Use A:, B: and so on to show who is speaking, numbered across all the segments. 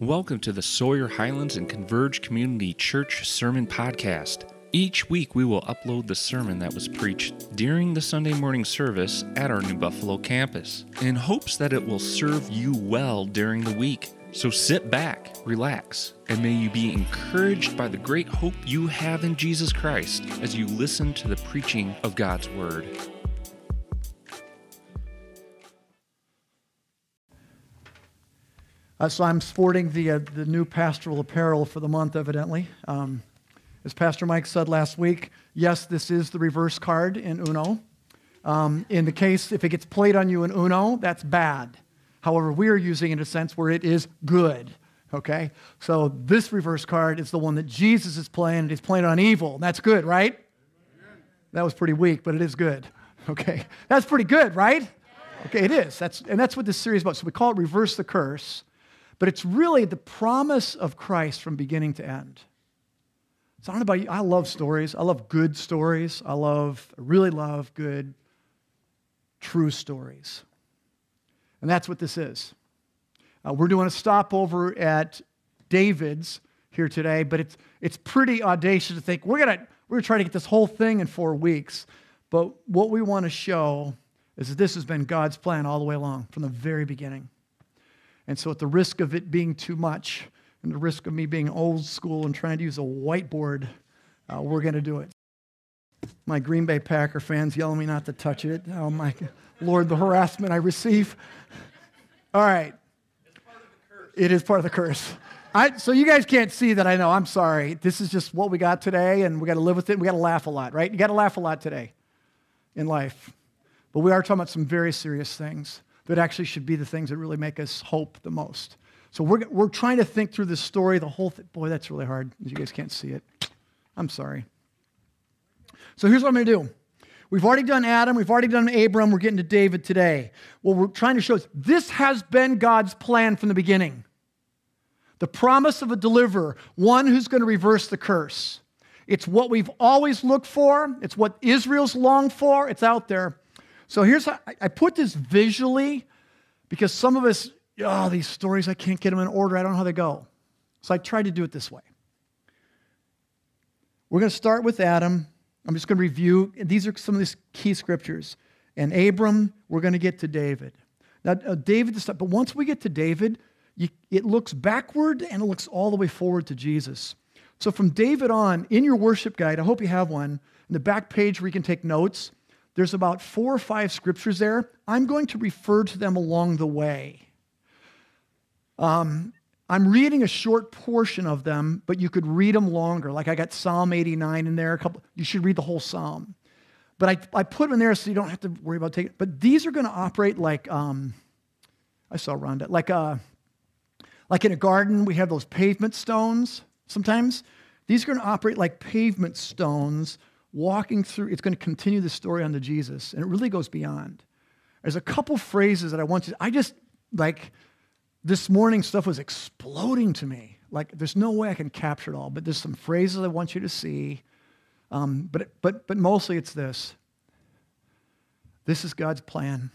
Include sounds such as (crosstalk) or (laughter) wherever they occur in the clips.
A: Welcome to the Sawyer Highlands and Converge Community Church Sermon Podcast. Each week we will upload the sermon that was preached during the Sunday morning service at our New Buffalo campus in hopes that it will serve you well during the week. So sit back, relax, and may you be encouraged by the great hope you have in Jesus Christ as you listen to the preaching of God's Word.
B: Uh, so I'm sporting the, uh, the new pastoral apparel for the month, evidently. Um, as Pastor Mike said last week, yes, this is the reverse card in Uno. Um, in the case, if it gets played on you in Uno, that's bad. However, we are using it in a sense where it is good. Okay? So this reverse card is the one that Jesus is playing, and he's playing on evil. That's good, right? That was pretty weak, but it is good. (laughs) Okay? That's pretty good, right? Okay, it is. That's, and that's what this series is about. So we call it Reverse the Curse, but it's really the promise of Christ from beginning to end. So I don't know about you. I love stories. I love good stories. I love, really love good, true stories. And that's what this is. Uh, we're doing a stopover at David's here today, but it's, it's pretty audacious to think we're going to we're gonna try to get this whole thing in four weeks. But what we want to show is that this has been God's plan all the way along from the very beginning. And so, at the risk of it being too much, and the risk of me being old school and trying to use a whiteboard, uh, we're going to do it. My Green Bay Packer fans yelling me not to touch it. Oh, my Lord, the harassment I receive. All right. It is part of the curse. I, so you guys can't see that I know. I'm sorry. This is just what we got today, and we got to live with it. We got to laugh a lot, right? You got to laugh a lot today in life. But we are talking about some very serious things that actually should be the things that really make us hope the most. So we're, we're trying to think through this story, the whole thing. Boy, that's really hard. You guys can't see it. I'm sorry. So here's what I'm going to do. We've already done Adam, we've already done Abram, we're getting to David today. What we're trying to show is this has been God's plan from the beginning. The promise of a deliverer, one who's going to reverse the curse. It's what we've always looked for, it's what Israel's longed for, it's out there. So here's how I put this visually because some of us, oh, these stories, I can't get them in order. I don't know how they go. So I tried to do it this way. We're going to start with Adam. I'm just going to review. These are some of these key scriptures. And Abram, we're going to get to David. Now, uh, David, but once we get to David, you, it looks backward and it looks all the way forward to Jesus. So from David on, in your worship guide, I hope you have one, in the back page where you can take notes, there's about four or five scriptures there. I'm going to refer to them along the way. Um, I'm reading a short portion of them, but you could read them longer. Like I got Psalm 89 in there. A couple. You should read the whole psalm. But I, I put them in there so you don't have to worry about taking. But these are going to operate like um, I saw Rhonda, like a, uh, like in a garden we have those pavement stones. Sometimes these are going to operate like pavement stones walking through, it's going to continue the story on to Jesus, and it really goes beyond. There's a couple phrases that I want you, I just, like, this morning stuff was exploding to me. Like, there's no way I can capture it all, but there's some phrases I want you to see. Um, but, but, but mostly it's this. This is God's plan.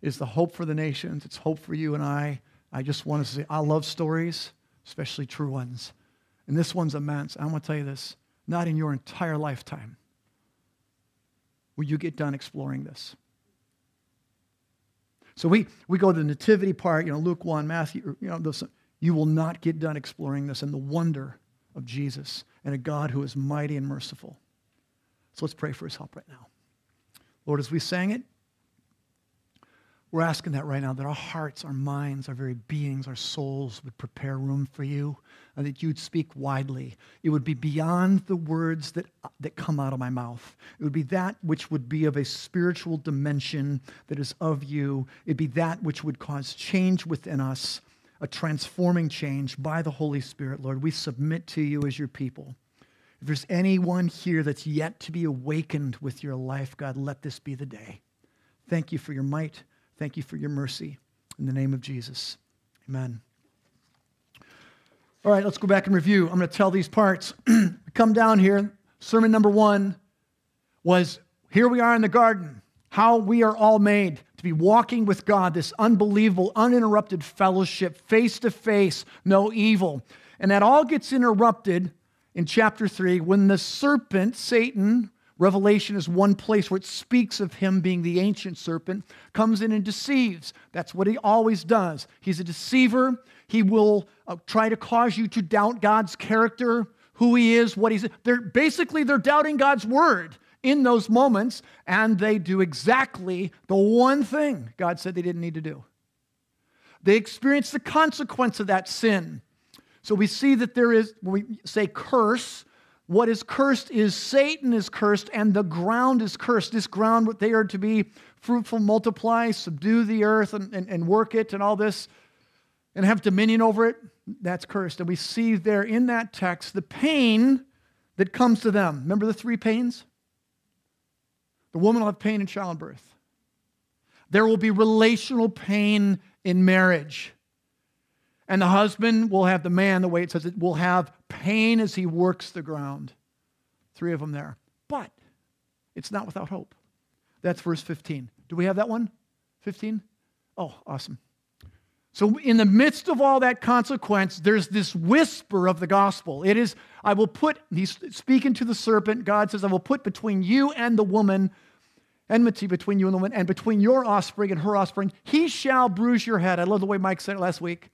B: Is the hope for the nations. It's hope for you and I. I just want to say, I love stories, especially true ones. And this one's immense. I want to tell you this not in your entire lifetime will you get done exploring this. So we, we go to the nativity part, you know, Luke 1, Matthew, you know, those, you will not get done exploring this and the wonder of Jesus and a God who is mighty and merciful. So let's pray for his help right now. Lord, as we sang it, we're asking that right now, that our hearts, our minds, our very beings, our souls would prepare room for you, and that you'd speak widely. It would be beyond the words that, that come out of my mouth. It would be that which would be of a spiritual dimension that is of you. It'd be that which would cause change within us, a transforming change by the Holy Spirit, Lord. We submit to you as your people. If there's anyone here that's yet to be awakened with your life, God, let this be the day. Thank you for your might. Thank you for your mercy. In the name of Jesus, amen. All right, let's go back and review. I'm going to tell these parts. (clears throat) Come down here. Sermon number one was here we are in the garden, how we are all made. to be walking with God, this unbelievable, uninterrupted fellowship, face to face, no evil. And that all gets interrupted in chapter 3 when the serpent, Satan, Revelation is one place where it speaks of him being the ancient serpent, comes in and deceives. That's what he always does. He's a deceiver. He will uh, try to cause you to doubt God's character, who he is, what he's. They're basically they're doubting God's word in those moments, and they do exactly the one thing God said they didn't need to do. They experience the consequence of that sin. So we see that there is, when we say curse, what is cursed is Satan is cursed and the ground is cursed. This ground, what they are to be fruitful, multiply, subdue the earth and, and, and work it and all this and have dominion over it. That's cursed. And we see there in that text the pain that comes to them. Remember the three pains? The woman will have pain in childbirth. There will be relational pain in marriage. And the husband will have the man, the way it says it, will have pain as he works the ground. Three of them there. But it's not without hope. That's verse 15. Do we have that one? 15? Oh, awesome. So, in the midst of all that consequence, there's this whisper of the gospel. It is, I will put, he's speaking to the serpent. God says, I will put between you and the woman enmity between you and the woman, and between your offspring and her offspring. He shall bruise your head. I love the way Mike said it last week.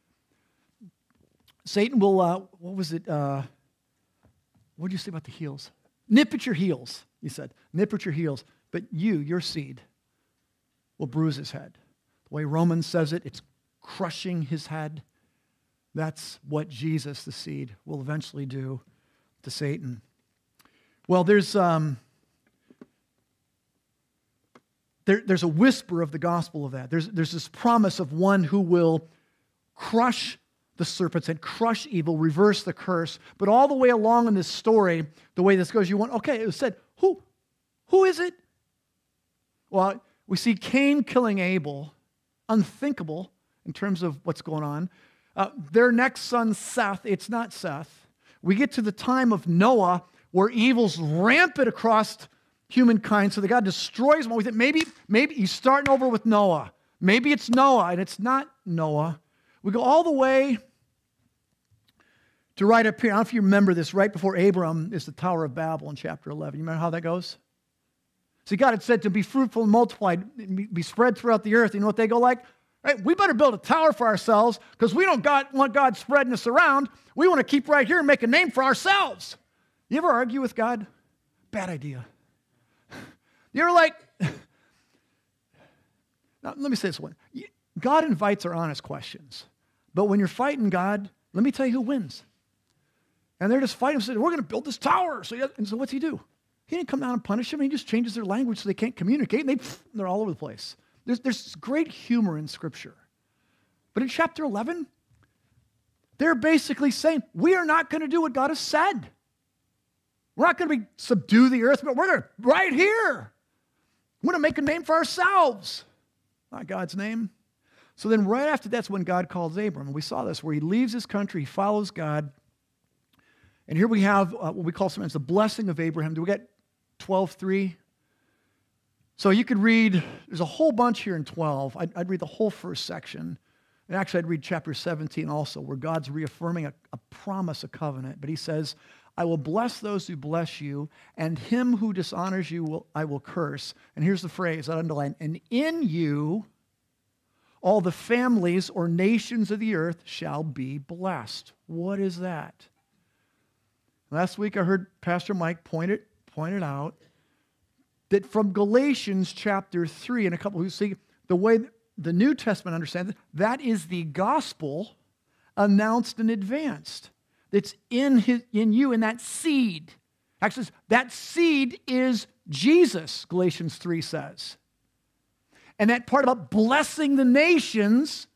B: Satan will, uh, what was it? Uh, what did you say about the heels? Nip at your heels, he said. Nip at your heels. But you, your seed, will bruise his head. The way Romans says it, it's crushing his head. That's what Jesus, the seed, will eventually do to Satan. Well, there's, um, there, there's a whisper of the gospel of that. There's, there's this promise of one who will crush the serpents and crush evil, reverse the curse. But all the way along in this story, the way this goes, you want, okay, it was said, who, who is it? Well, we see Cain killing Abel, unthinkable in terms of what's going on. Uh, their next son, Seth, it's not Seth. We get to the time of Noah where evil's rampant across humankind, so that God destroys them. We think maybe, maybe he's starting over with Noah. Maybe it's Noah, and it's not Noah. We go all the way to right up here. I don't know if you remember this, right before Abram is the Tower of Babel in chapter 11. You remember how that goes? See, God had said to be fruitful and multiply, be spread throughout the earth. You know what they go like? Hey, we better build a tower for ourselves because we don't got, want God spreading us around. We want to keep right here and make a name for ourselves. You ever argue with God? Bad idea. (laughs) You ever like, (laughs) now, let me say this one. God invites our honest questions. But when you're fighting God, let me tell you who wins. And they're just fighting. Saying, We're going to build this tower. So, and so what's he do? He didn't come down and punish them. He just changes their language so they can't communicate. And they, they're all over the place. There's, there's great humor in Scripture. But in chapter 11, they're basically saying, We are not going to do what God has said. We're not going to be subdue the earth, but we're going to, right here. We're going to make a name for ourselves. Not God's name. So then, right after that's when God calls Abram. We saw this where he leaves his country, he follows God. And here we have uh, what we call sometimes the blessing of Abraham. Do we get 12.3? So you could read, there's a whole bunch here in 12. I'd, I'd, read the whole first section. And actually, I'd read chapter 17 also, where God's reaffirming a, a promise, a covenant. But he says, I will bless those who bless you, and him who dishonors you will, I will curse. And here's the phrase I underline, and in you all the families or nations of the earth shall be blessed. What is that? Last week I heard Pastor Mike point it, point it out that from Galatians chapter 3, and a couple who see the way the New Testament understands it, that is the gospel announced and advanced. That's in, his, in you, in that seed. Actually, that seed is Jesus, Galatians 3 says. And that part about blessing the nations,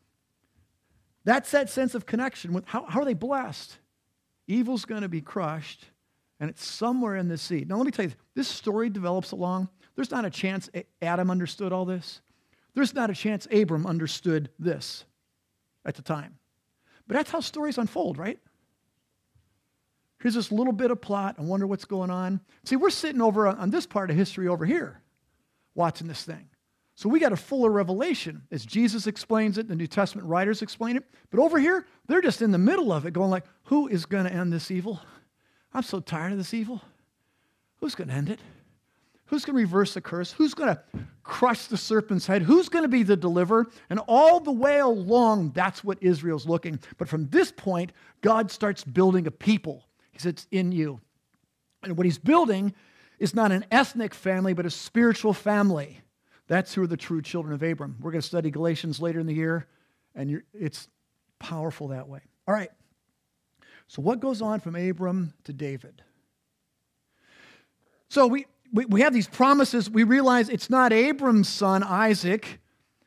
B: that's that sense of connection with how, how are they blessed? Evil's going to be crushed, and it's somewhere in the seed. Now, let me tell you, this story develops along. There's not a chance Adam understood all this. There's not a chance Abram understood this at the time. But that's how stories unfold, right? Here's this little bit of plot. I wonder what's going on. See, we're sitting over on this part of history over here watching this thing. So we got a fuller revelation as Jesus explains it, the New Testament writers explain it. But over here, they're just in the middle of it, going like, who is going to end this evil? I'm so tired of this evil. Who's going to end it? Who's going to reverse the curse? Who's going to crush the serpent's head? Who's going to be the deliverer? And all the way along, that's what Israel's looking. But from this point, God starts building a people. He says, It's in you. And what he's building is not an ethnic family, but a spiritual family. That's who are the true children of Abram. We're going to study Galatians later in the year, and it's powerful that way. All right. So, what goes on from Abram to David? So, we, we, we have these promises. We realize it's not Abram's son, Isaac.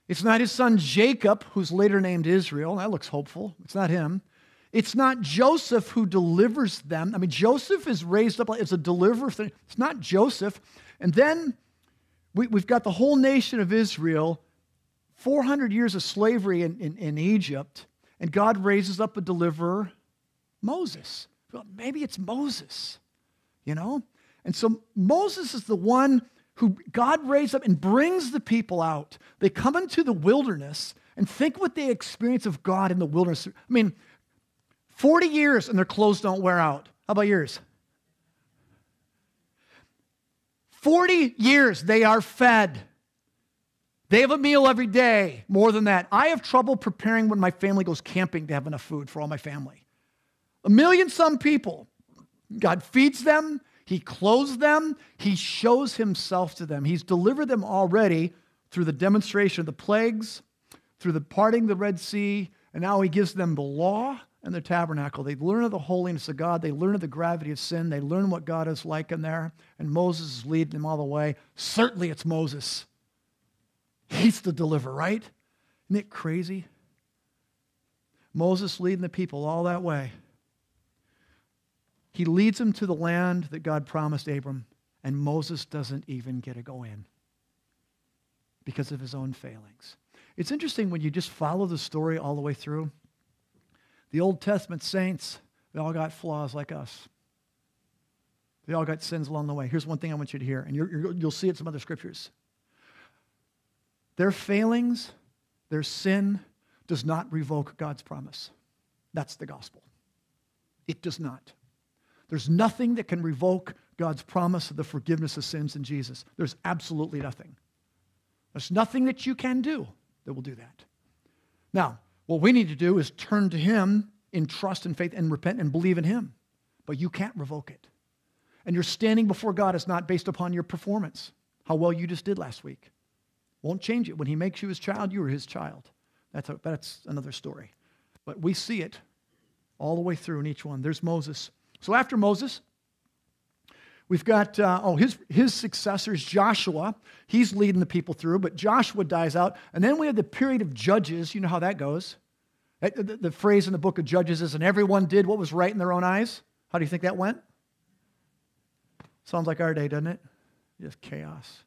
B: It's not his son, Jacob, who's later named Israel. That looks hopeful. It's not him. It's not Joseph who delivers them. I mean, Joseph is raised up as a deliverer. It's not Joseph. And then we, have got the whole nation of Israel, 400 years of slavery in, in, in Egypt, and God raises up a deliverer, Moses. Well, maybe it's Moses, you know? And so Moses is the one who God raised up and brings the people out. They come into the wilderness and think what they experience of God in the wilderness. I mean, 40 years and their clothes don't wear out. How about yours? 40 years they are fed. They have a meal every day, more than that. I have trouble preparing when my family goes camping to have enough food for all my family. A million some people. God feeds them, He clothes them, He shows Himself to them. He's delivered them already through the demonstration of the plagues, through the parting of the Red Sea, and now He gives them the law and the tabernacle. They learn of the holiness of God. They learn of the gravity of sin. They learn what God is like in there. And Moses is leading them all the way. Certainly it's Moses. He's the deliverer, right? Isn't it crazy? Moses leading the people all that way. He leads them to the land that God promised Abram, and Moses doesn't even get to go in because of his own failings. It's interesting when you just follow the story all the way through. The Old Testament saints, they all got flaws like us. They all got sins along the way. Here's one thing I want you to hear, and you will see it in some other scriptures. Their failings, their sin, does not revoke God's promise. That's the gospel. It does not. There's nothing that can revoke God's promise of the forgiveness of sins in Jesus. There's absolutely nothing. There's nothing that you can do that will do that. Now, what we need to do is turn to Him in trust and faith and repent and believe in Him. But you can't revoke it. And your standing before God is not based upon your performance, how well you just did last week. Won't change it. When He makes you His child, you are His child. That's, a, that's another story. But we see it all the way through in each one. There's Moses. So after Moses, We've got, uh, oh, his, his successor is Joshua. He's leading the people through, but Joshua dies out. And then we have the period of Judges. You know how that goes. The, the, the phrase in the book of Judges is, and everyone did what was right in their own eyes. How do you think that went? Sounds like our day, doesn't it? Just chaos.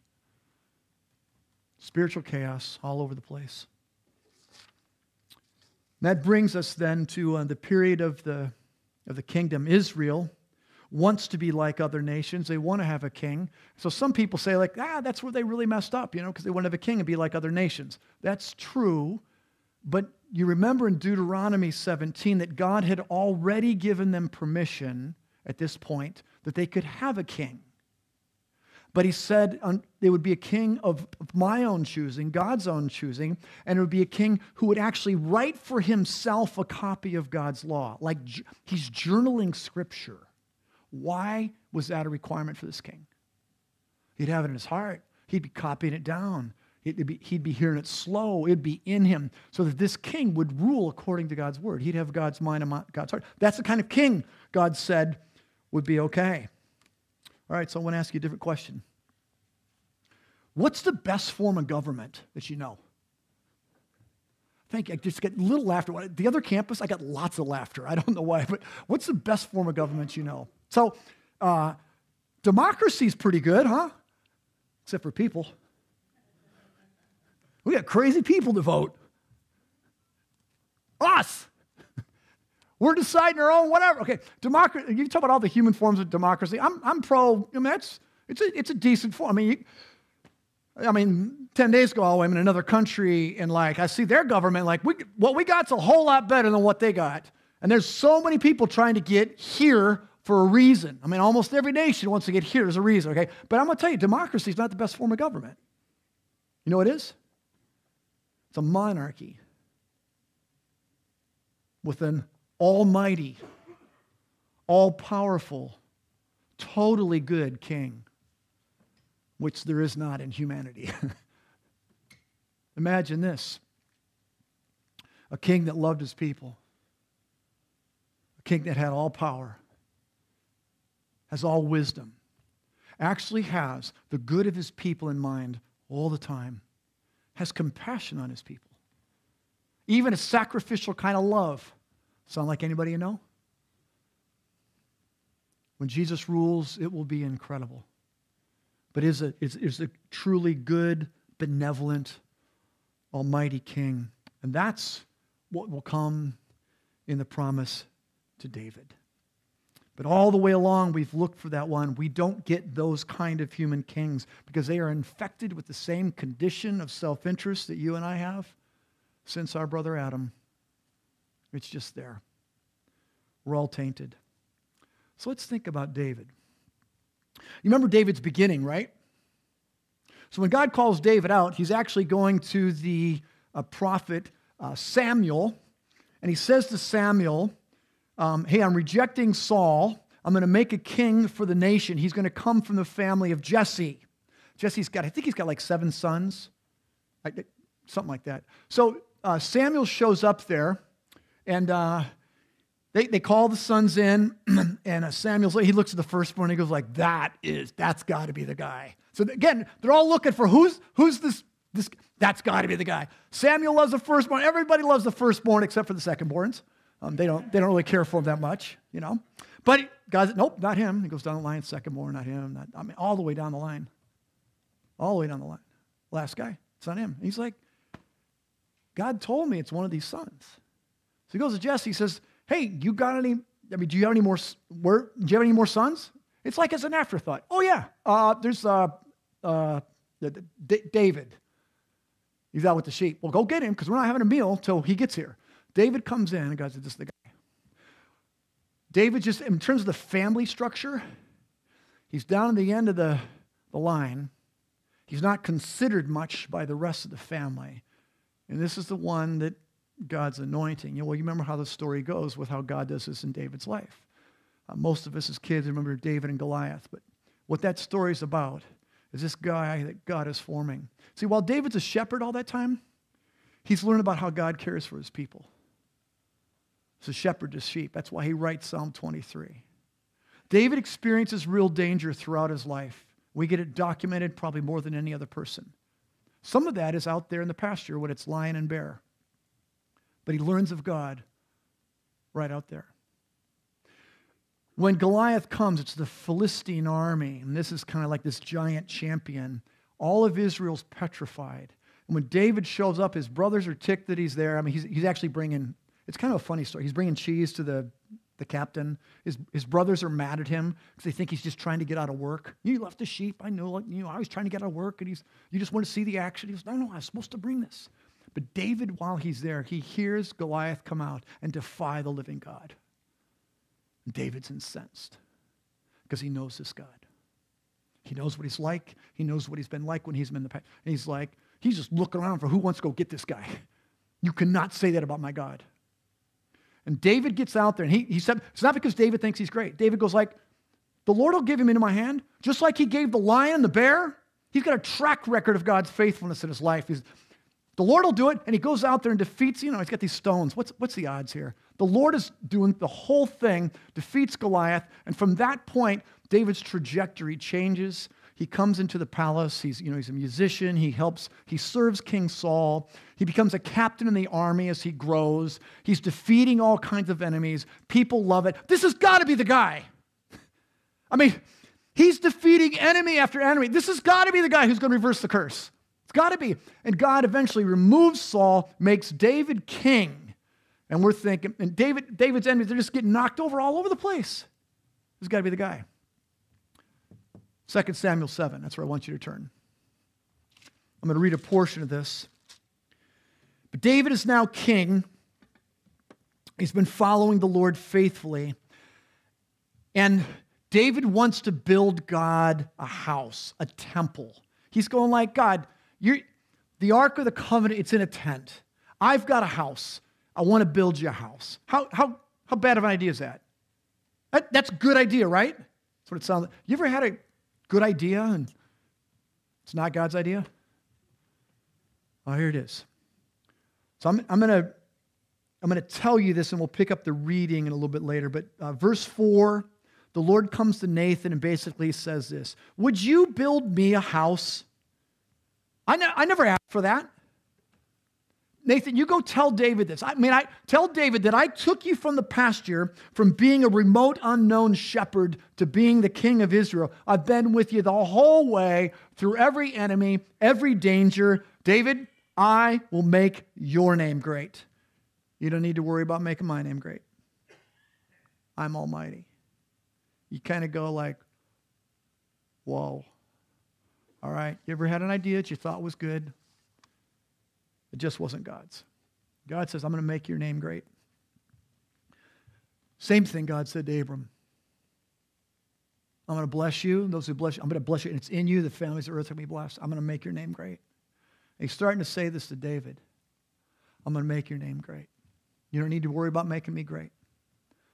B: Spiritual chaos all over the place. And that brings us then to uh, the period of the, of the kingdom. Israel wants to be like other nations. They want to have a king. So some people say, like, ah, that's where they really messed up, you know, because they want to have a king and be like other nations. That's true. But you remember in Deuteronomy 17 that God had already given them permission at this point that they could have a king. But he said there would be a king of my own choosing, God's own choosing, and it would be a king who would actually write for himself a copy of God's law. Like he's journaling scripture. Why was that a requirement for this king? He'd have it in his heart. He'd be copying it down. Be, he'd be hearing it slow. It'd be in him so that this king would rule according to God's word. He'd have God's mind and God's heart. That's the kind of king God said would be okay. All right, so I want to ask you a different question. What's the best form of government that you know? Thank you. I just get a little laughter. The other campus, I got lots of laughter. I don't know why, but what's the best form of government you know? So, uh, democracy is pretty good, huh? Except for people. We got crazy people to vote. Us. (laughs) We're deciding our own whatever. Okay, democracy. You talk about all the human forms of democracy. I'm, I'm pro. I mean, that's it's a, it's a decent form. I mean, you, I mean, 10 days ago, I'm in another country and like I see their government, like we, what we got's a whole lot better than what they got. And there's so many people trying to get here for a reason. I mean, almost every nation wants to get here. There's a reason, okay? But I'm going to tell you, democracy is not the best form of government. You know what it is? It's a monarchy with an almighty, all powerful, totally good king, which there is not in humanity. (laughs) Imagine this. A king that loved his people, a king that had all power, has all wisdom, actually has the good of his people in mind all the time, has compassion on his people, even a sacrificial kind of love. Sound like anybody you know? When Jesus rules, it will be incredible. But is a, is, is a truly good, benevolent, almighty king. And that's what will come in the promise to David. But all the way along, we've looked for that one. We don't get those kind of human kings because they are infected with the same condition of self interest that you and I have since our brother Adam. It's just there. We're all tainted. So let's think about David. You remember David's beginning, right? So when God calls David out, he's actually going to the uh, prophet uh, Samuel, and he says to Samuel, um, Hey, I'm rejecting Saul. I'm going to make a king for the nation. He's going to come from the family of Jesse. Jesse's got, I think he's got like seven sons, something like that. So uh, Samuel shows up there, and uh, they, they call the sons in, (clears throat) and uh, Samuel, he looks at the firstborn, and he goes like, that is, that's got to be the guy. So again, they're all looking for who's, who's this, this, that's got to be the guy. Samuel loves the firstborn. Everybody loves the firstborn except for the secondborns. Um, they, don't, they don't really care for him that much, you know. But God, nope, not him. He goes down the line, secondborn, not him. Not, I mean, all the way down the line. All the way down the line. Last guy, it's not him. He's like, God told me it's one of these sons. So he goes to Jesse, he says, hey, you got any, I mean, do you have any more, where, do you have any more sons? It's like it's an afterthought. Oh, yeah, uh, there's uh, uh, David. He's out with the sheep. Well, go get him because we're not having a meal until he gets here. David comes in and goes, this is the guy. David just, in terms of the family structure, he's down at the end of the, the line. He's not considered much by the rest of the family. And this is the one that God's anointing. You know, well, you remember how the story goes with how God does this in David's life. Uh, most of us as kids remember David and Goliath, but what that story is about is this guy that God is forming. See, while David's a shepherd all that time, he's learned about how God cares for his people. A shepherd to sheep. That's why he writes Psalm 23. David experiences real danger throughout his life. We get it documented probably more than any other person. Some of that is out there in the pasture when it's lion and bear but he learns of God right out there. When Goliath comes, it's the Philistine army, and this is kind of like this giant champion. All of Israel's petrified. And when David shows up, his brothers are ticked that he's there. I mean, he's, he's actually bringing, it's kind of a funny story. He's bringing cheese to the, the captain. His, his brothers are mad at him because they think he's just trying to get out of work. You left the sheep. I know, you know, I was trying to get out of work, and he's, you just want to see the action. He goes, no, no, I was supposed to bring this. But David, while he's there, he hears Goliath come out and defy the living God. David's incensed because he knows this God. He knows what he's like. He knows what he's been like when he's been in the past. And he's like, he's just looking around for who wants to go get this guy. You cannot say that about my God. And David gets out there, and he, he said, it's not because David thinks he's great. David goes like, the Lord will give him into my hand, just like he gave the lion, and the bear. He's got a track record of God's faithfulness in his life. He's, the Lord will do it, and he goes out there and defeats, you know, he's got these stones. What's, what's the odds here? The Lord is doing the whole thing, defeats Goliath, and from that point, David's trajectory changes. He comes into the palace. He's, you know, he's a musician. He helps, he serves King Saul. He becomes a captain in the army as he grows. He's defeating all kinds of enemies. People love it. This has got to be the guy. (laughs) I mean, he's defeating enemy after enemy. This has got to be the guy who's going to reverse the curse. It's got to be. And God eventually removes Saul, makes David king. And we're thinking, and David, David's enemies, they're just getting knocked over all over the place. This has got to be the guy. 2 Samuel 7, that's where I want you to turn. I'm going to read a portion of this. But David is now king. He's been following the Lord faithfully. And David wants to build God a house, a temple. He's going like, God, you're, the Ark of the Covenant, it's in a tent. I've got a house. I want to build you a house. How, how, how bad of an idea is that? that? That's a good idea, right? That's what it sounds like. You ever had a good idea and it's not God's idea? Oh, here it is. So I'm, I'm going to I'm going to tell you this and we'll pick up the reading in a little bit later. But uh, verse 4, the Lord comes to Nathan and basically says this Would you build me a house? I, ne- I never asked for that. Nathan, you go tell David this. I mean, I tell David that I took you from the pasture, from being a remote, unknown shepherd to being the king of Israel. I've been with you the whole way through every enemy, every danger. David, I will make your name great. You don't need to worry about making my name great. I'm almighty. You kind of go like, whoa. All right. You ever had an idea that you thought was good? It just wasn't God's. God says, I'm going to make your name great. Same thing God said to Abram. I'm going to bless you. Those who bless you, I'm going to bless you. And it's in you, the families of earth will be blessed. I'm going to make your name great. And he's starting to say this to David. I'm going to make your name great. You don't need to worry about making me great.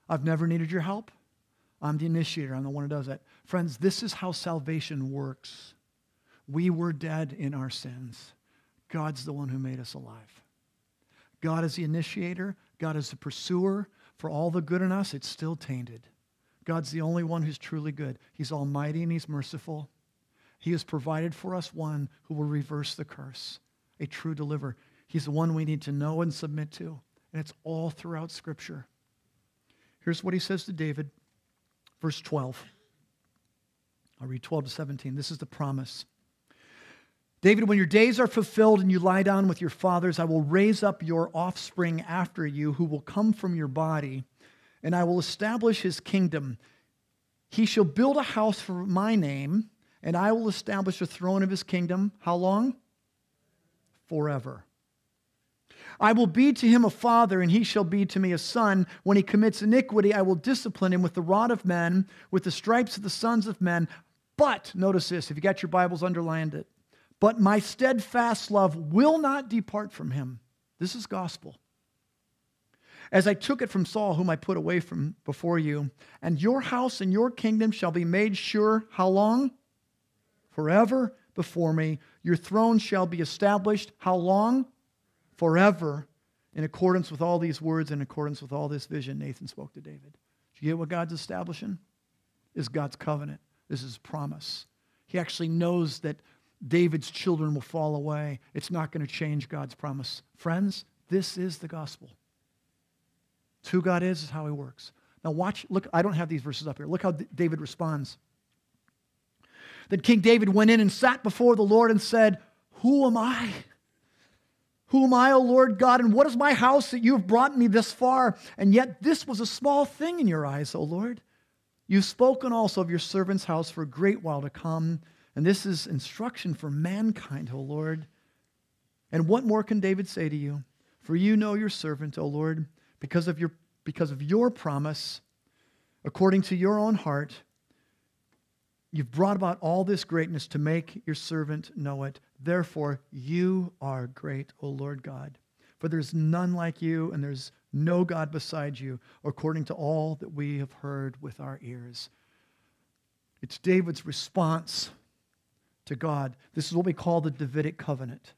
B: I've never needed your help. I'm the initiator. I'm the one who does that. Friends, this is how salvation works. We were dead in our sins. God's the one who made us alive. God is the initiator, God is the pursuer. For all the good in us, it's still tainted. God's the only one who's truly good. He's almighty and he's merciful. He has provided for us one who will reverse the curse, a true deliverer. He's the one we need to know and submit to. And it's all throughout Scripture. Here's what he says to David, verse 12. I'll read 12 to 17. This is the promise. David, when your days are fulfilled and you lie down with your fathers, I will raise up your offspring after you who will come from your body, and I will establish his kingdom. He shall build a house for my name, and I will establish the throne of his kingdom. How long? Forever. I will be to him a father, and he shall be to me a son. When he commits iniquity, I will discipline him with the rod of men, with the stripes of the sons of men. But, notice this, if you got your Bibles, underlined it. But my steadfast love will not depart from him. This is gospel. As I took it from Saul, whom I put away from before you, and your house and your kingdom shall be made sure. How long? Forever before me. Your throne shall be established. How long? Forever. In accordance with all these words, in accordance with all this vision, Nathan spoke to David. Do you get what God's establishing? Is God's covenant. This is promise. He actually knows that David's children will fall away. It's not going to change God's promise. Friends, this is the gospel. It's who God is, is how he works. Now, watch, look, I don't have these verses up here. Look how D- David responds. Then King David went in and sat before the Lord and said, Who am I? Who am I, O Lord God, and what is my house that you have brought me this far? And yet this was a small thing in your eyes, O Lord. You've spoken also of your servant's house for a great while to come and this is instruction for mankind, O Lord. And what more can David say to you? For you know your servant, O Lord, because of your, because of your promise, according to your own heart, you've brought about all this greatness to make your servant know it. Therefore, you are great, O Lord God. For there's none like you, and there's no God beside you, according to all that we have heard with our ears. It's David's response to God. This is what we call the Davidic covenant.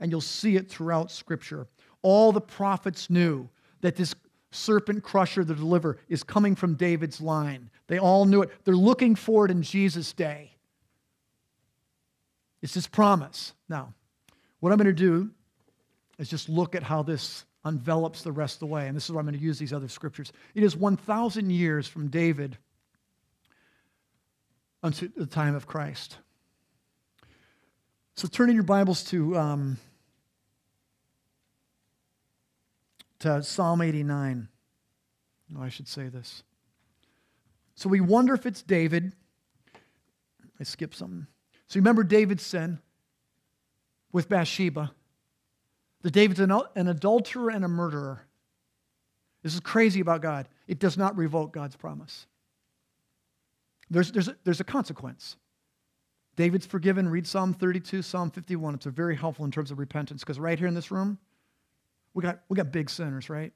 B: And you'll see it throughout Scripture. All the prophets knew that this serpent crusher, the deliverer, is coming from David's line. They all knew it. They're looking for it in Jesus' day. It's his promise. Now, what I'm going to do is just look at how this envelops the rest of the way. And this is where I'm going to use these other scriptures. It is 1,000 years from David unto the time of Christ. So turn in your Bibles to, um, to Psalm 89. Oh, I should say this. So we wonder if it's David. I skipped something. So you remember David's sin. with Bathsheba, that David's an, an adulterer and a murderer. This is crazy about God. It does not revoke God's promise. There's, there's, a, there's a consequence. David's forgiven. Read Psalm 32, Psalm 51. It's a very helpful in terms of repentance because right here in this room, we got, we got big sinners, right?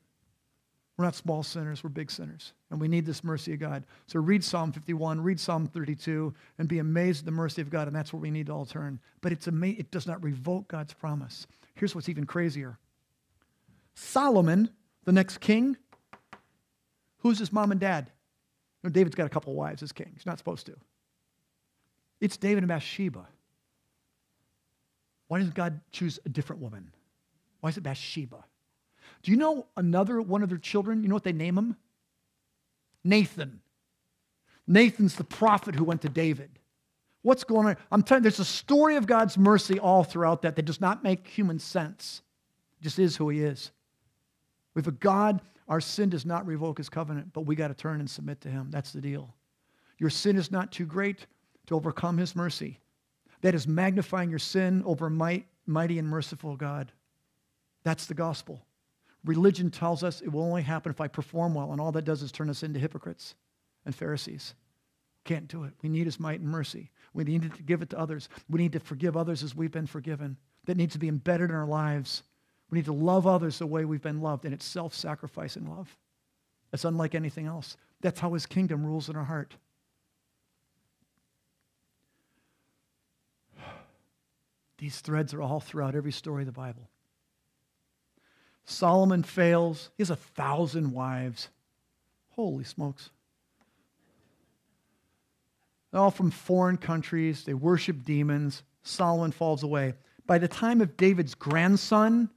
B: We're not small sinners, we're big sinners. And we need this mercy of God. So read Psalm 51, read Psalm 32, and be amazed at the mercy of God. And that's where we need to all turn. But it's ama- it does not revoke God's promise. Here's what's even crazier Solomon, the next king, who's his mom and dad? You know, David's got a couple wives as king. He's not supposed to. It's David and Bathsheba. Why doesn't God choose a different woman? Why is it Bathsheba? Do you know another one of their children? You know what they name him? Nathan. Nathan's the prophet who went to David. What's going on? I'm telling you, there's a story of God's mercy all throughout that that does not make human sense. It just is who he is. Have a God, our sin does not revoke his covenant, but we got to turn and submit to him. That's the deal. Your sin is not too great to overcome his mercy. That is magnifying your sin over might, mighty and merciful God. That's the gospel. Religion tells us it will only happen if I perform well, and all that does is turn us into hypocrites and Pharisees. Can't do it. We need His might and mercy. We need to give it to others. We need to forgive others as we've been forgiven. That needs to be embedded in our lives. We need to love others the way we've been loved, and it's self sacrificing love. It's unlike anything else. That's how His kingdom rules in our heart. These threads are all throughout every story of the Bible. Solomon fails. He has a thousand wives. Holy smokes. They're all from foreign countries. They worship demons. Solomon falls away. By the time of David's grandson,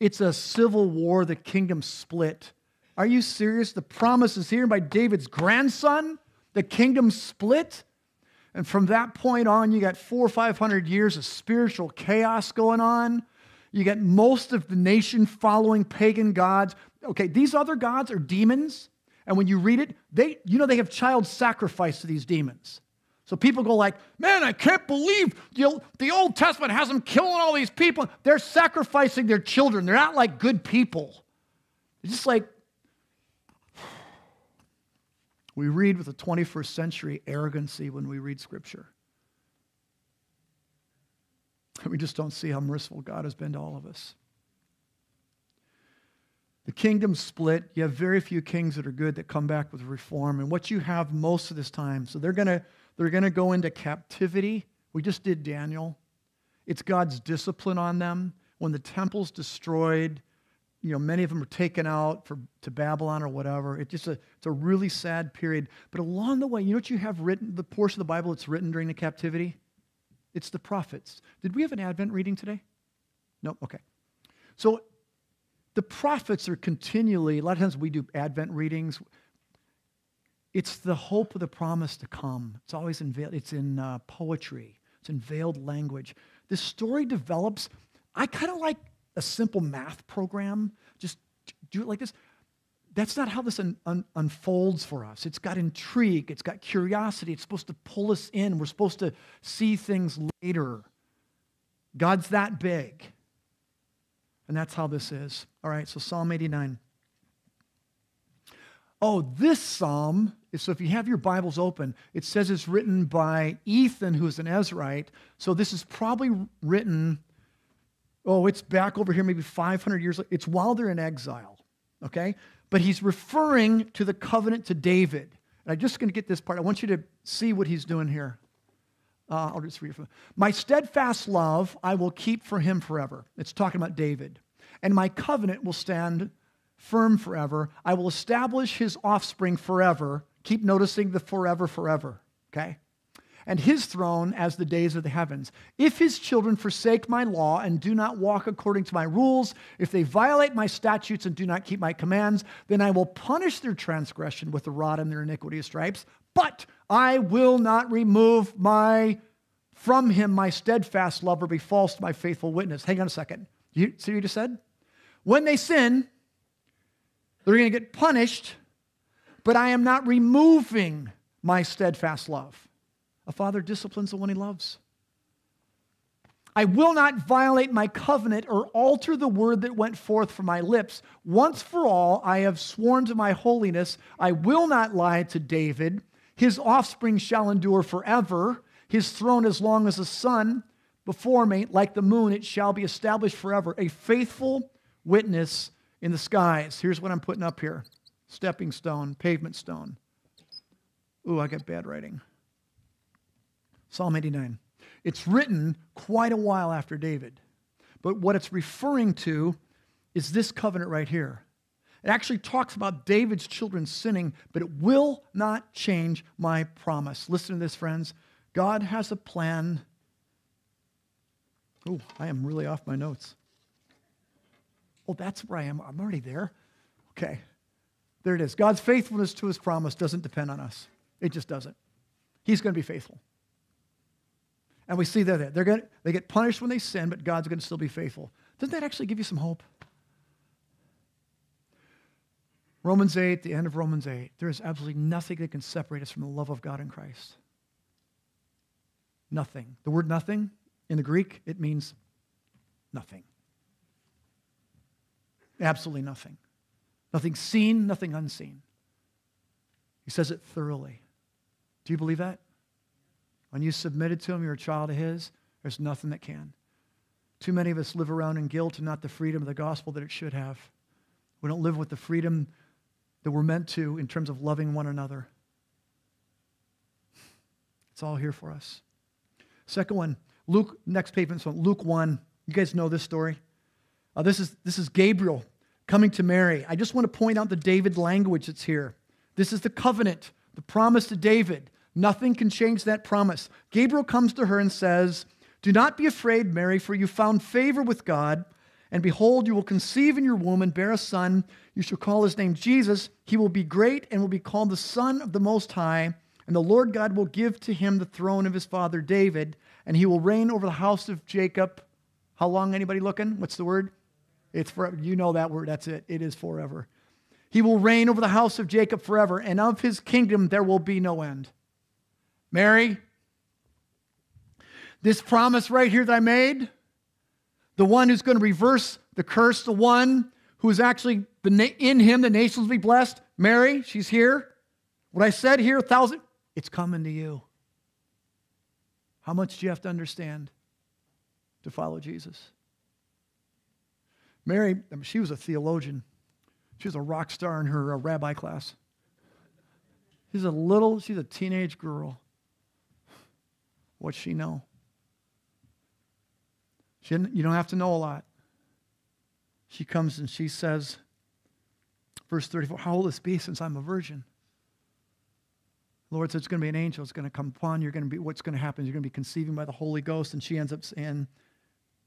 B: it's a civil war. The kingdom split. Are you serious? The promise is here by David's grandson. The kingdom split. And from that point on, you got four or five hundred years of spiritual chaos going on. You get most of the nation following pagan gods. Okay, these other gods are demons. And when you read it, they, you know, they have child sacrifice to these demons. So people go like, man, I can't believe the Old Testament has them killing all these people. They're sacrificing their children. They're not like good people. It's just like, we read with a 21st century arrogancy when we read Scripture. We just don't see how merciful God has been to all of us. The kingdom split. You have very few kings that are good that come back with reform. And what you have most of this time, so they're going to they're going to go into captivity. We just did Daniel. It's God's discipline on them. When the temple's destroyed, you know, many of them are taken out for, to Babylon or whatever. It's just a, it's a really sad period. But along the way, you know what you have written, the portion of the Bible that's written during the captivity? It's the prophets. Did we have an Advent reading today? No? Okay. So the prophets are continually, a lot of times we do Advent readings. It's the hope of the promise to come. It's always in, it's in uh, poetry, it's in veiled language. This story develops. I kind of like a simple math program. Just do it like this that's not how this un- un- unfolds for us. It's got intrigue, it's got curiosity, it's supposed to pull us in. We're supposed to see things later. God's that big. And that's how this is. All right, so Psalm 89. Oh, this psalm, is so if you have your Bibles open, it says it's written by Ethan, who's an Ezrite. So this is probably written, oh, it's back over here, maybe 500 years. It's while they're in exile, okay? but he's referring to the covenant to David. And I'm just going to get this part. I want you to see what he's doing here. Uh, I'll just read it. My steadfast love I will keep for him forever. It's talking about David. And my covenant will stand firm forever. I will establish his offspring forever. Keep noticing the forever, forever. Okay? And his throne as the days of the heavens. If his children forsake my law and do not walk according to my rules, if they violate my statutes and do not keep my commands, then I will punish their transgression with the rod and their iniquity stripes. But I will not remove my from him my steadfast love or be false to my faithful witness. Hang on a second. You see what you just said? When they sin, they're going to get punished, but I am not removing my steadfast love. A father disciplines the one he loves. I will not violate my covenant or alter the word that went forth from my lips. Once for all, I have sworn to my holiness, I will not lie to David. His offspring shall endure forever, his throne as long as the sun before me, like the moon, it shall be established forever. A faithful witness in the skies. Here's what I'm putting up here stepping stone, pavement stone. Ooh, I got bad writing. Psalm 89. It's written quite a while after David. But what it's referring to is this covenant right here. It actually talks about David's children sinning, but it will not change my promise. Listen to this, friends. God has a plan. Oh, I am really off my notes. Oh, that's where I am. I'm already there. Okay. There it is. God's faithfulness to his promise doesn't depend on us, it just doesn't. He's going to be faithful. And we see that they're going they get punished when they sin, but God's going to still be faithful. Doesn't that actually give you some hope? Romans 8, the end of Romans 8, there is absolutely nothing that can separate us from the love of God in Christ. Nothing. The word nothing in the Greek, it means nothing. Absolutely nothing. Nothing seen, nothing unseen. He says it thoroughly. Do you believe that? When you submitted to Him, you're a child of His, there's nothing that can. Too many of us live around in guilt and not the freedom of the gospel that it should have. We don't live with the freedom that we're meant to in terms of loving one another. It's all here for us. Second one, Luke, next pavement, so Luke 1. You guys know this story. Uh, this, is, this is Gabriel coming to Mary. I just want to point out the David language that's here. This is the covenant, the promise to David. Nothing can change that promise. Gabriel comes to her and says, Do not be afraid, Mary, for you found favor with God. And behold, you will conceive in your womb and bear a son. You shall call his name Jesus. He will be great and will be called the Son of the Most High. And the Lord God will give to him the throne of his father David, and he will reign over the house of Jacob. How long? Anybody looking? What's the word? It's forever. You know that word. That's it. It is forever. He will reign over the house of Jacob forever, and of his kingdom there will be no end. Mary, this promise right here that I made, the one who's going to reverse the curse, the one who is actually in him, the nations will be blessed. Mary, she's here. What I said here, a thousand, it's coming to you. How much do you have to understand to follow Jesus? Mary, I mean, she was a theologian. She was a rock star in her uh, rabbi class. She's a little, she's a teenage girl. What's she know? She you don't have to know a lot. She comes and she says, verse 34, How will this be since I'm a virgin? The Lord said it's going to be an angel. It's going to come upon you. You're going to be, what's going to happen? You're going to be conceiving by the Holy Ghost. And she ends up saying,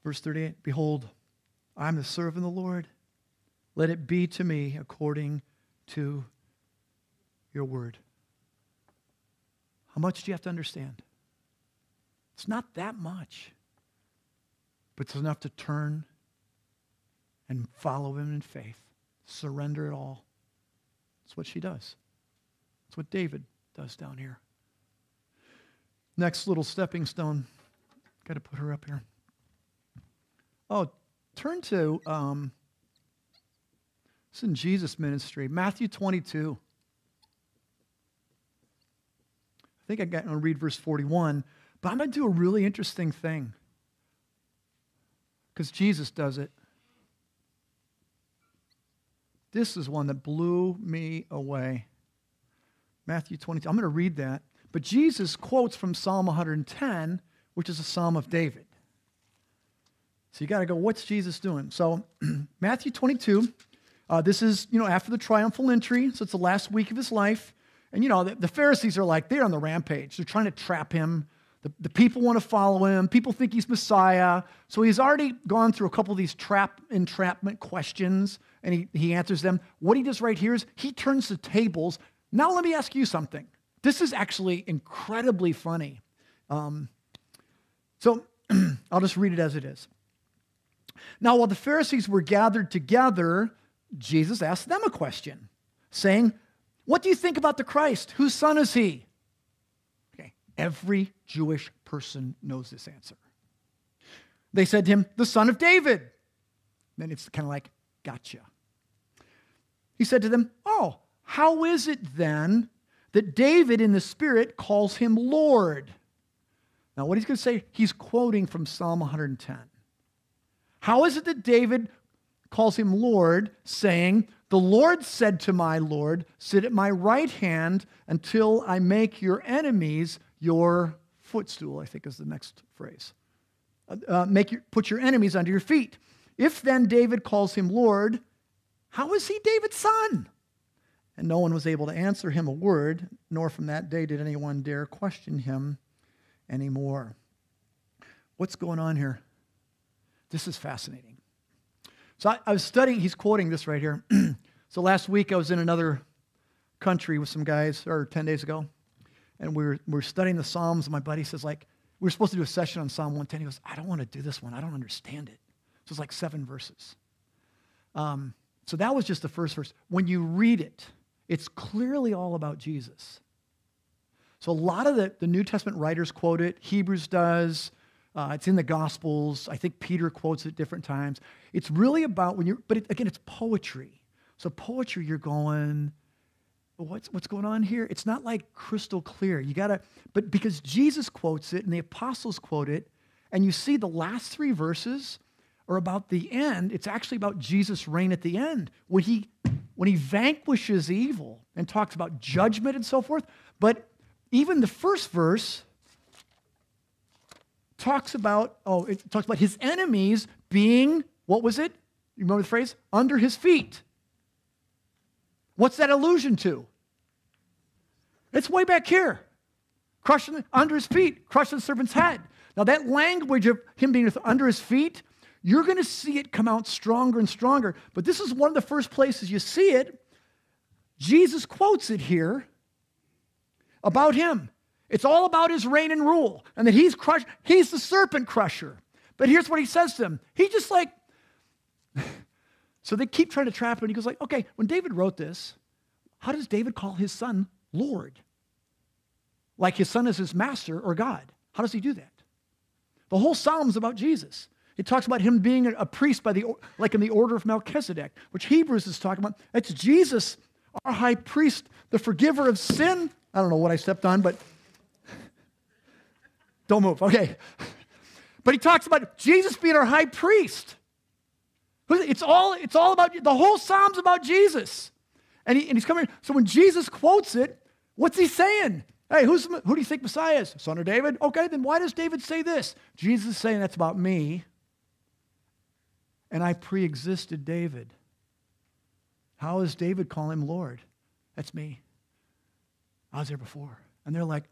B: verse 38, Behold, I'm the servant of the Lord. Let it be to me according to your word. How much do you have to understand? It's not that much, but it's enough to turn and follow him in faith, surrender it all. That's what she does. That's what David does down here. Next little stepping stone. Got to put her up here. Oh, turn to um, it's in Jesus' ministry, Matthew 22. I think I got to read verse 41, but I'm going to do a really interesting thing because Jesus does it. This is one that blew me away. Matthew 22. I'm going to read that. But Jesus quotes from Psalm 110, which is a psalm of David. So you got to go, what's Jesus doing? So (clears throat) Matthew 22, uh, this is, you know, after the triumphal entry, so it's the last week of his life. And, you know, the, the Pharisees are like, they're on the rampage. They're trying to trap him. The, the people want to follow him. People think he's Messiah. So he's already gone through a couple of these trap entrapment questions, and he, he answers them. What he does right here is he turns the tables now, let me ask you something. This is actually incredibly funny. Um, so (clears throat) I'll just read it as it is. Now, while the Pharisees were gathered together, Jesus asked them a question, saying, What do you think about the Christ? Whose son is he? Every Jewish person knows this answer. They said to him, The son of David. Then it's kind of like, Gotcha. He said to them, Oh, how is it then that David in the Spirit calls him Lord? Now, what he's going to say, he's quoting from Psalm 110. How is it that David calls him Lord, saying, The Lord said to my Lord, Sit at my right hand until I make your enemies your footstool, I think is the next phrase. Uh, uh make your, put your enemies under your feet. If then David calls him Lord, how is he David's son? And no one was able to answer him a word, nor from that day did anyone dare question him anymore. What's going on here? This is fascinating. So I, I was studying, he's quoting this right here. (clears throat) so last week I was in another country with some guys, or 10 days ago, and we were, we were studying the Psalms. And my buddy says, like, we were supposed to do a session on Psalm 110. He goes, I don't want to do this one. I don't understand it. So it's like seven verses. Um, so that was just the first verse. When you read it, it's clearly all about Jesus. So a lot of the, the New Testament writers quote it. Hebrews does. Uh, it's in the Gospels. I think Peter quotes it different times. It's really about when you're, but it, again, it's poetry. So poetry, you're going, what's, what's going on here? It's not like crystal clear. You got to, but because Jesus quotes it and the apostles quote it, and you see the last three verses are about the end. It's actually about Jesus' reign at the end when he, when he vanquishes evil and talks about judgment and so forth. But even the first verse talks about, oh, it talks about his enemies being, what was it? You remember the phrase? Under his feet. What's that allusion to? It's way back here. Crushing under his feet, crushing the serpent's head. Now, that language of him being under his feet, you're going to see it come out stronger and stronger. But this is one of the first places you see it. Jesus quotes it here about him. It's all about his reign and rule, and that he's crushed, he's the serpent crusher. But here's what he says to them. He just like, (laughs) so they keep trying to trap him, and he goes like, okay, when David wrote this, how does David call his son Lord? Like his son is his master or God. How does he do that? The whole psalm's about Jesus. It talks about him being a priest by the, like in the order of Melchizedek, which Hebrews is talking about. It's Jesus, our high priest, the forgiver of sin. I don't know what I stepped on, but (laughs) don't move. Okay. (laughs) But he talks about Jesus being our high priest. It's all, it's all about, the whole psalm's about Jesus. And, he, and he's coming. So when Jesus quotes it, what's he saying? Hey, who's, who do you think Messiah is? Son of David? Okay, then why does David say this? Jesus is saying that's about me and I pre existed David. How is David call him Lord? That's me. I was there before. And they're like,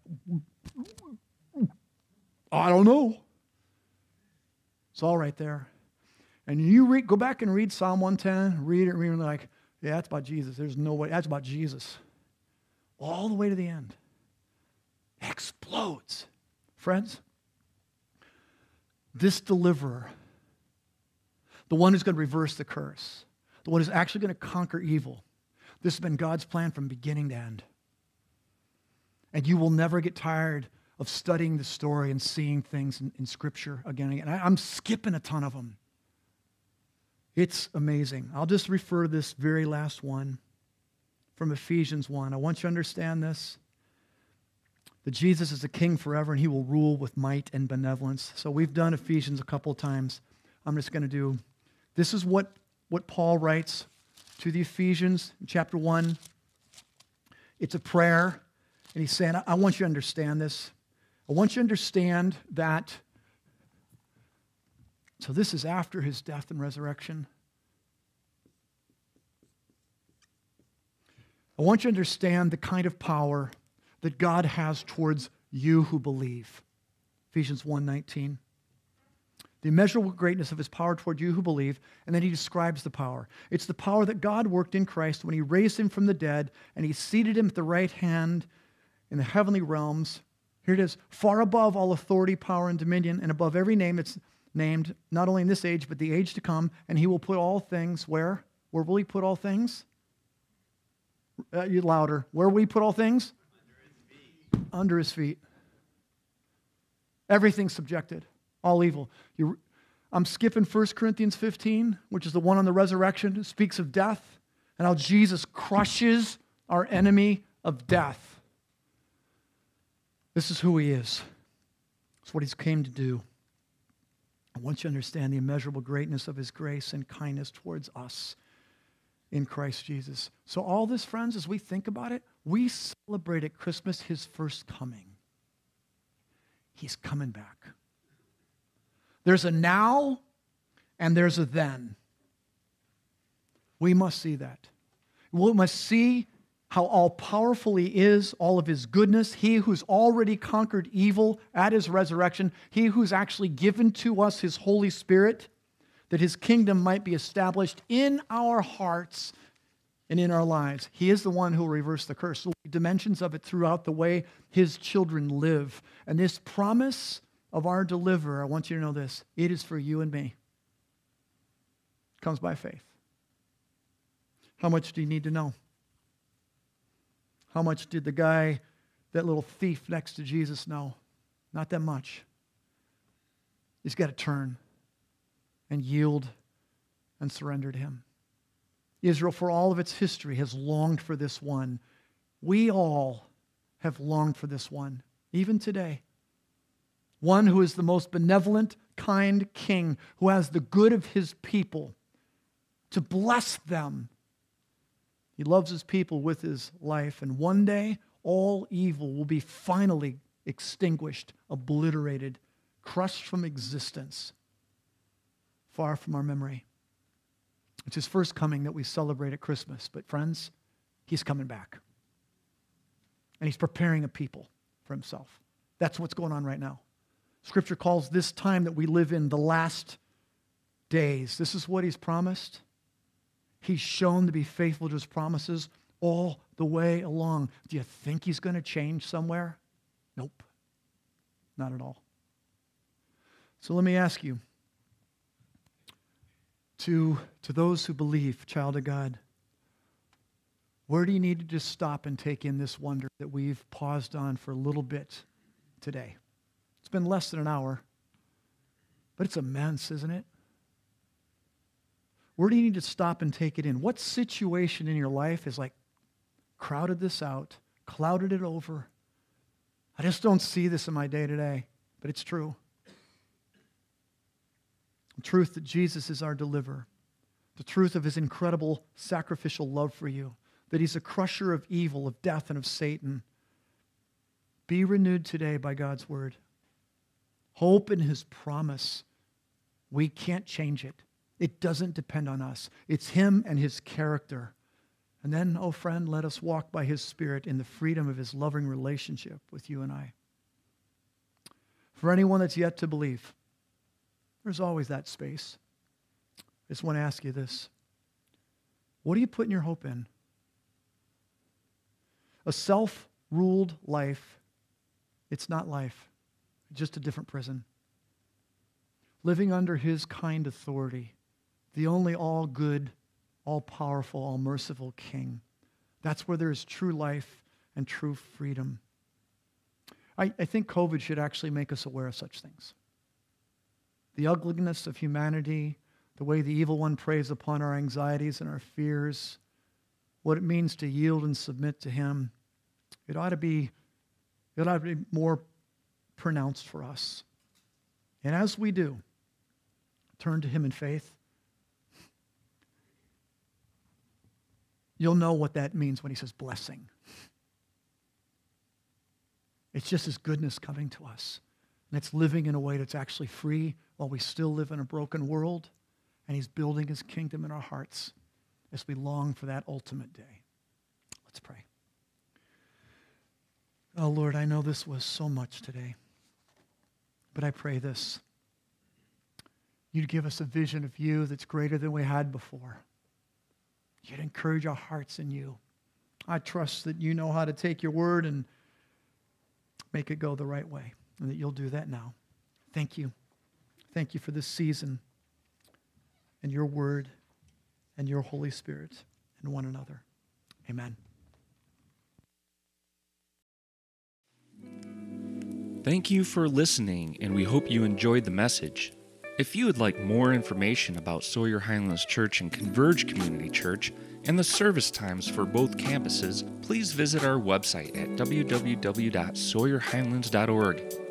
B: I don't know. It's all right there. And you read, go back and read Psalm 110, read it, read it, like, yeah, that's about Jesus. There's no way. That's about Jesus. All the way to the end. explodes. Friends, this deliverer the one who's going to reverse the curse, the one who's actually going to conquer evil. This has been God's plan from beginning to end. And you will never get tired of studying the story and seeing things in, in Scripture again and again. I, I'm skipping a ton of them. It's amazing. I'll just refer to this very last one from Ephesians 1. I want you to understand this that Jesus is the king forever and he will rule with might and benevolence. So we've done Ephesians a couple times. I'm just going to do this is what, what Paul writes to the Ephesians chapter 1. It's a prayer, and he's saying, I want you to understand this. I want you to understand that. So, this is after his death and resurrection. I want you to understand the kind of power that God has towards you who believe. Ephesians 1:19 the immeasurable greatness of his power toward you who believe, and then he describes the power. It's the power that God worked in Christ when he raised him from the dead and he seated him at the right hand in the heavenly realms. Here it is, far above all authority, power, and dominion, and above every name that's named, not only in this age, but the age to come. And he will put all things where? Where will he put all things? Uh, you louder. Where we put all things? Under his feet. Under his feet. Everything subjected all evil. You, I'm skipping 1 Corinthians 15, which is the one on the resurrection. It speaks of death and how Jesus crushes our enemy of death. This is who he is. It's what he's came to do. I want you to understand the immeasurable greatness of his grace and kindness towards us in Christ Jesus. So, all this, friends, as we think about it, we celebrate at Christmas his first coming. He's coming back. There's a now and there's a then. We must see that. We must see how all powerful he is, all of his goodness, he who's already conquered evil at his resurrection, he who's actually given to us his Holy Spirit, that his kingdom might be established in our hearts and in our lives. He is the one who will reverse the curse. So dimensions of it throughout the way his children live. And this promise of our deliverer, I want you to know this it is for you and me. It comes by faith. How much do you need to know? How much did the guy, that little thief next to Jesus, know? Not that much. He's got to turn and yield and surrender to him. Israel, for all of its history, has longed for this one. We all have longed for this one, even today. One who is the most benevolent, kind king, who has the good of his people to bless them he loves his people with his life, and one day all evil will be finally extinguished, obliterated, crushed from existence, far from our memory. It's his first coming that we celebrate at Christmas. But, friends, he's coming back. And he's preparing a people for himself. That's what's going on right now. Scripture calls this time that we live in the last days. This is what he's promised. He's shown to be faithful to his promises all the way along. Do you think he's going to change somewhere? Nope. Not at all. So let me ask you to, to those who believe, child of God, where do you need to just stop and take in this wonder that we've paused on for a little bit today? It's been less than an hour, but it's immense, isn't it? Where do you need to stop and take it in? What situation in your life is like crowded this out, clouded it over? I just don't see this in my day to day, but it's true. The truth that Jesus is our deliverer, the truth of his incredible sacrificial love for you, that he's a crusher of evil, of death, and of Satan. Be renewed today by God's word. Hope in his promise. We can't change it. It doesn't depend on us, it's Him and His character. And then, oh friend, let us walk by His Spirit in the freedom of His loving relationship with you and I. For anyone that's yet to believe, there's always that space. I just want to ask you this What are you putting your hope in? A self ruled life, it's not life, just a different prison. Living under His kind authority the only all good, all powerful, all merciful King. That's where there is true life and true freedom. I, I think COVID should actually make us aware of such things. The ugliness of humanity, the way the evil one preys upon our anxieties and our fears, what it means to yield and submit to him. It ought to be, it ought to be more pronounced for us. And as we do, turn to him in faith You'll know what that means when he says blessing. It's just his goodness coming to us. And it's living in a way that's actually free while we still live in a broken world. And he's building his kingdom in our hearts as we long for that ultimate day. Let's pray. Oh, Lord, I know this was so much today. But I pray this. You'd give us a vision of you that's greater than we had before. You'd encourage our hearts in you. I trust that you know how to take your word and make it go the right way, and that you'll do that now. Thank you. Thank you for this season and your word and your Holy Spirit and one another. Amen.
A: Thank you for listening, and we hope you enjoyed the message. If you would like more information about Sawyer Highlands Church and Converge Community Church and the service times for both campuses, please visit our website at www.sawyerhighlands.org.